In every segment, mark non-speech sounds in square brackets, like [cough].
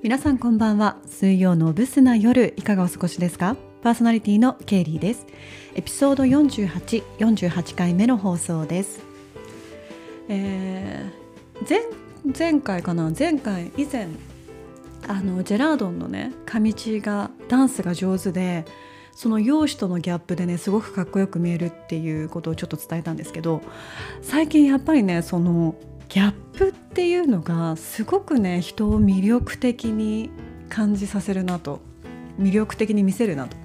皆さんこんばんは。水曜のブスな夜いかがお過ごしですか？パーソナリティのケイリーです。エピソード48、48回目の放送です、えー、前前回かな？前回以前あのジェラードンのね上地がダンスが上手でその容姿とのギャップでねすごくかっこよく見えるっていうことをちょっと伝えたんですけど最近やっぱりねそのギャップってていうのがすごくね人を魅力的に感じさせるなと魅力的に見せるなと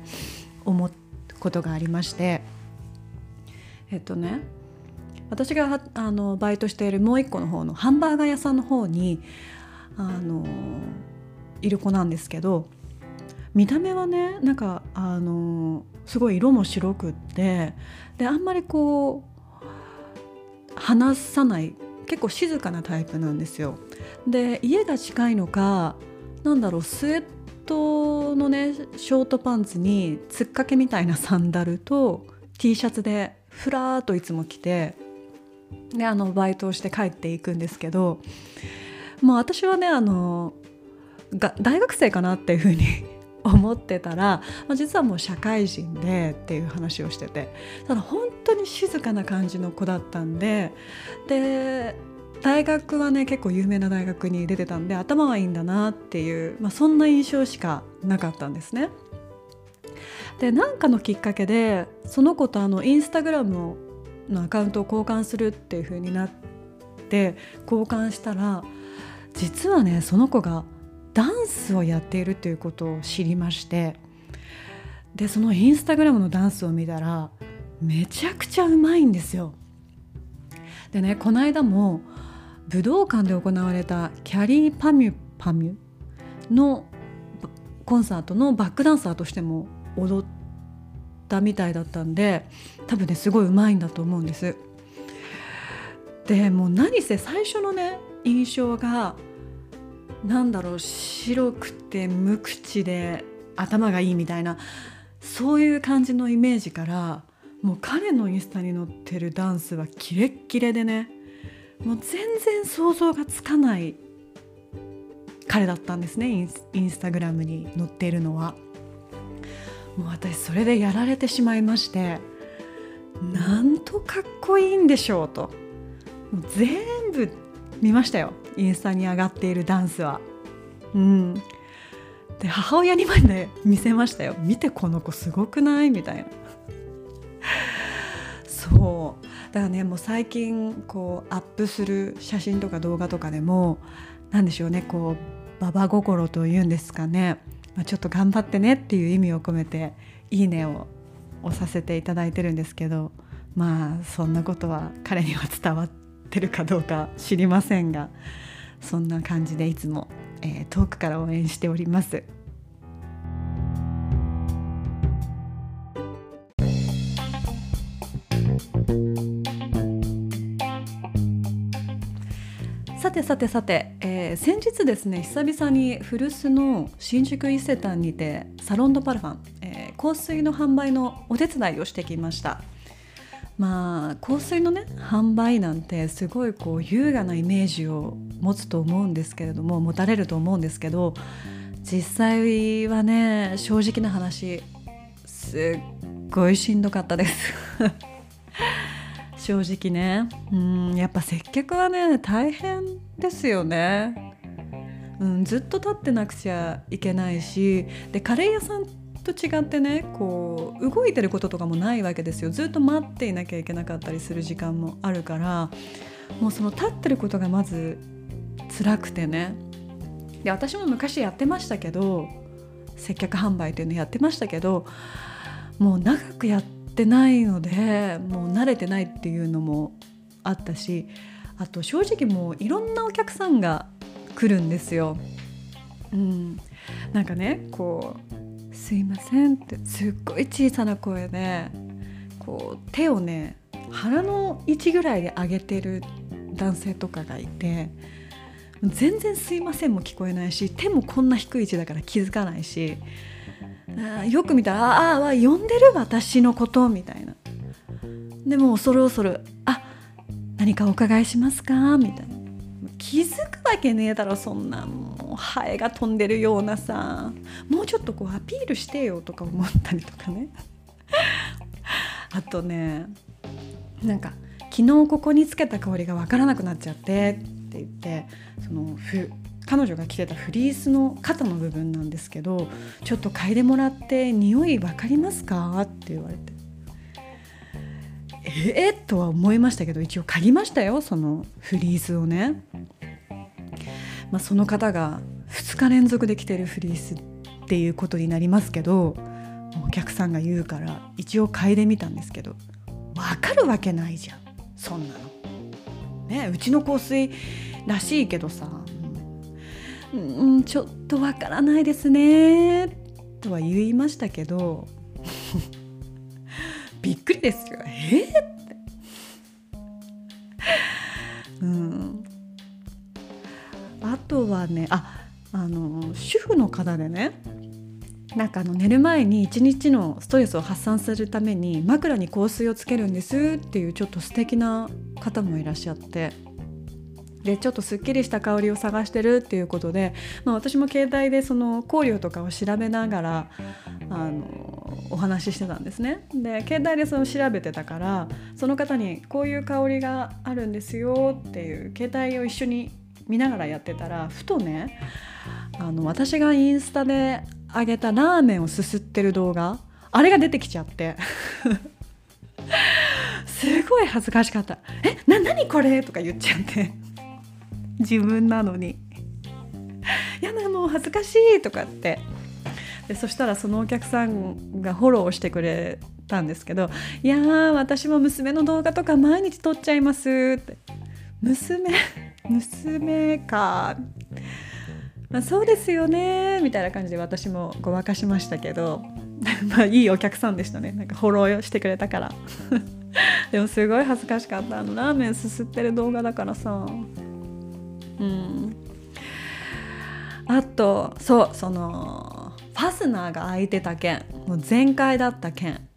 思うことがありまして。えっとね私があのバイトしているもう一個の方のハンバーガー屋さんの方にあのいる子なんですけど見た目はねなんかあのすごい色も白くってであんまりこう話さない結構静かなタイプなんですよ。で家が近いのかなんだろうスウェットのねショートパンツにつっかけみたいなサンダルと T シャツでふらーっといつも着てであのバイトをして帰っていくんですけどもう私はねあのが大学生かなっていうふうに思ってたら、まあ、実はもう社会人でっていう話をしててただ本当に静かな感じの子だったんでで大学はね結構有名な大学に出てたんで頭はいいんだなっていう、まあ、そんな印象しかなかったんですね。で何かのきっかけでその子とあのインスタグラムのアカウントを交換するっていう風になって交換したら実はねその子がダンスをやっているということを知りましてでそのインスタグラムのダンスを見たらめちゃくちゃうまいんですよ。でねこの間も武道館で行われたキャリーパミュパミュのコンサートのバックダンサーとしても踊ったみたいだったんで多分ねすごいうまいんだと思うんです。でもう何せ最初のね印象がなんだろう白くて無口で頭がいいみたいなそういう感じのイメージからもう彼のインスタに載ってるダンスはキレッキレでねもう全然想像がつかない彼だったんですねインスタグラムに載っているのは。もう私それでやられてしまいましてなんとかっこいいんでしょうともう全部見ましたよインスタに上がっているダンスは。うん、で母親にまで見せましたよ。見てこの子すごくない？みたいな。そう。だからねもう最近こうアップする写真とか動画とかでも何でしょうねこうババ心というんですかね、まあ、ちょっと頑張ってねっていう意味を込めて「いいね」を押させていただいてるんですけどまあそんなことは彼には伝わっててるかどうか知りませんがそんな感じでいつも、えー、遠くから応援しております。さてさてさて、えー、先日ですね久々に古巣の新宿伊勢丹にてサロンドパルファン、えー、香水の販売のお手伝いをしてきましたまあ香水のね販売なんてすごいこう優雅なイメージを持つと思うんですけれども持たれると思うんですけど実際はね正直な話すっごいしんどかったです。[laughs] 正直ね。うんやっぱ接客はね大変ですよね、うん、ずっと立ってなくちゃいけないしでカレー屋さんと違ってねこう動いてることとかもないわけですよ。ずっと待っていなきゃいけなかったりする時間もあるからもうその立ってることがまず辛くてね。で私も昔やってましたけど接客販売っていうのやってましたけどもう長くやってないのでもう慣れてないっていうのもあったしあと正直もういろんなお客さんが来るんですよ。うん、なんかねこう「すいません」ってすっごい小さな声でこう手をね腹の位置ぐらいで上げてる男性とかがいて全然「すいません」も聞こえないし手もこんな低い位置だから気づかないしよく見たら「ああ呼んでる私のこと」みたいな。でも恐る恐る「あ何かお伺いしますか?」みたいな気づくわけねえだろそんなもうハエが飛んでるようなさ。もうちょっとこうアピールしてよとか思ったりとかね。あとねなんか昨日ここにつけた香りが分からなくなっちゃってって言ってそのふ彼女が着てたフリースの肩の部分なんですけどちょっと嗅いでもらって匂い分かりますか？って言われて。えー、とは思いましたけど一応嗅ぎましたよそのフリースをね、まあ、その方が2日連続で着てるフリースっていうことになりますけどお客さんが言うから一応嗅いでみたんですけど分かるわけないじゃんそんなの。ねうちの香水らしいけどさうん、ちょっとわからないですねとは言いましたけどびっくりですよ。え？ー、って。うん。あとはねああの主婦の方でねなんかあの寝る前に一日のストレスを発散するために枕に香水をつけるんですっていうちょっと素敵な方もいらっしゃって。でちょっとすっきりした香りを探してるっていうことで、まあ、私も携帯でその香料とかを調べながらあのお話ししてたんですね。で携帯でその調べてたからその方にこういう香りがあるんですよっていう携帯を一緒に見ながらやってたらふとねあの私がインスタで上げたラーメンをすすってる動画あれが出てきちゃって [laughs] すごい恥ずかしかった「えな何これ?」とか言っちゃって自分なのに「やだもう恥ずかしい」とかって。でそしたらそのお客さんがフォローしてくれたんですけど「いやー私も娘の動画とか毎日撮っちゃいます」って「娘？娘か」まあ、そうですよねみたいな感じで私もごまかしましたけど。[laughs] まあいいお客さんでしたね。なんかフォローしてくれたから。[laughs] でもすごい恥ずかしかった。あのラーメンすすってる動画だからさ。あとそうそのファスナーが開いてた件もう全開だった件。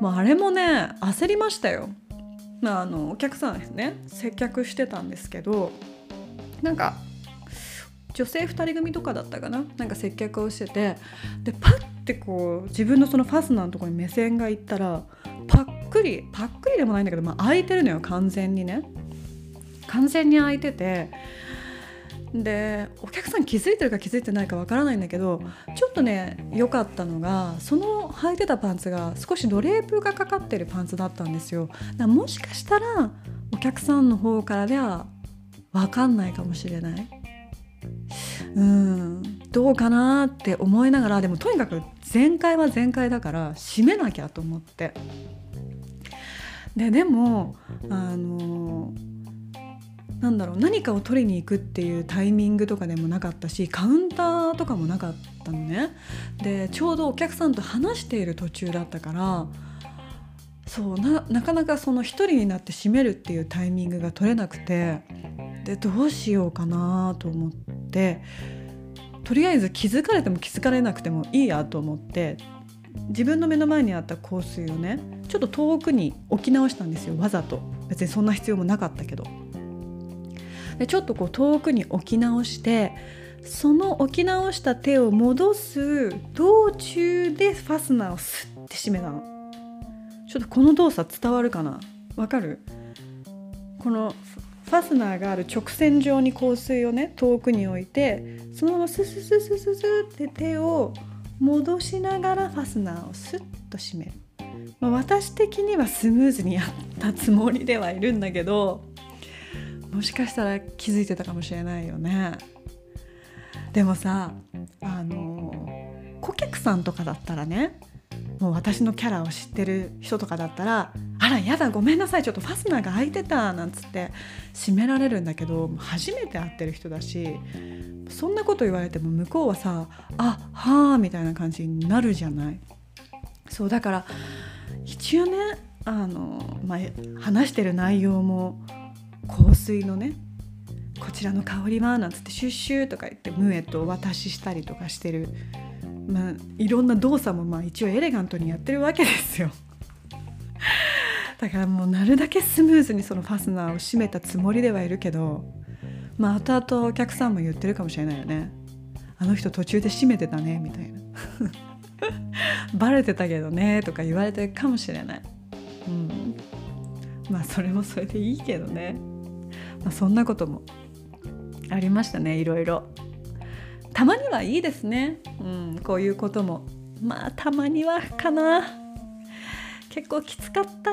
もうあれもね焦りましたよ。まああのお客さんですね。接客してたんですけどなんか女性2人組とかだったかな？なんか接客をしててでパッてこう自分のそのファスナーのとこに目線がいったらパックリパックリでもないんだけど、まあ、開いてるのよ完全にね。完全に開いててでお客さん気づいてるか気づいてないかわからないんだけどちょっとね良かったのがその履いてたパンツが少しドレープがかかってるパンツだったんですよ。だもしかしたらお客さんの方からでは分かんないかもしれない。うんどうかなって思いながらでもとにかく全開は全開だから閉めなきゃと思って。ででもあのなんだろう何かを取りに行くっていうタイミングとかでもなかったしカウンターとかもなかったのね。でちょうどお客さんと話している途中だったからそうなかなかその一人になって閉めるっていうタイミングが取れなくてでどうしようかなと思ってとりあえず気づかれても気づかれなくてもいいやと思って自分の目の前にあった香水をねちょっと遠くに置き直したんですよわざと。別にそんな必要もなかったけど。でちょっとこう遠くに置き直してその置き直した手を戻す道中でファスナーをスッて締めたの。ちょっとこの動作伝わるかな？わかる？このファスナーがある直線上に香水をね遠くに置いてそのままススススススって手を戻しながらファスナーをスッと締める、まあ、私的にはスムーズにやったつもりではいるんだけどもしかしたら気づいてたかもしれないよねでもさあの顧客さんとかだったらねもう私のキャラを知ってる人とかだったら「あらやだごめんなさいちょっとファスナーが開いてた」なんつって閉められるんだけど初めて会ってる人だしそんなこと言われても向こうはさ「あはあ」みたいな感じになるじゃない。そうだから一応ねあの、まあ、話してる内容も香水のねこちらの香りはなんつってシュッシュとか言ってムエとお渡ししたりとかしてる、まあ、いろんな動作もまあ一応エレガントにやってるわけですよ。[laughs] だからもうなるだけスムーズにそのファスナーを閉めたつもりではいるけどまあ後々お客さんも言ってるかもしれないよね。あの人途中で閉めてたねみたいな。[laughs] バレてたけどねとか言われてるかもしれない。うん。まあそれもそれでいいけどね、まあ、そんなこともありましたねいろいろ。たまにはいいですね、うん、こういうことも。まあたまにはかな。結構きつかった。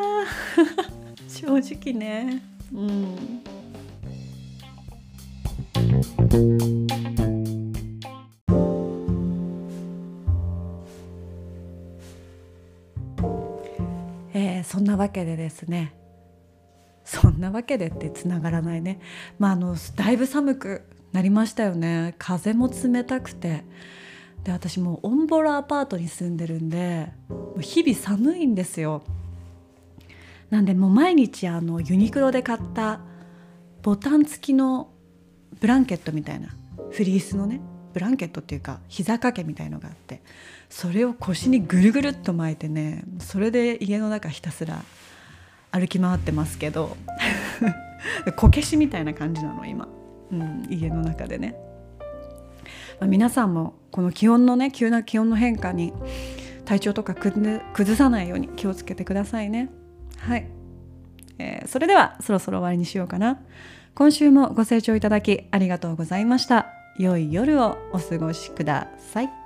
[laughs] 正直ね。うん。えー、そんなわけでですね。なわけでってつながらないね。まああのだいぶ寒くなりましたよね。風も冷たくて。で私もうオンボロアパートに住んでるんで日々寒いんですよ。なんでもう毎日あのユニクロで買ったボタン付きのブランケットみたいなフリースのねブランケットっていうか膝掛けみたいのがあってそれを腰にぐるぐるっと巻いてねそれで家の中ひたすら歩き回ってますけど。[laughs] こけしみたいな感じなの今、うん、家の中でね、まあ、皆さんもこの気温のね急な気温の変化に体調とか崩さないように気をつけてくださいね。はい、えー、それではそろそろ終わりにしようかな。今週もご清聴いただきありがとうございました。良い夜をお過ごしください。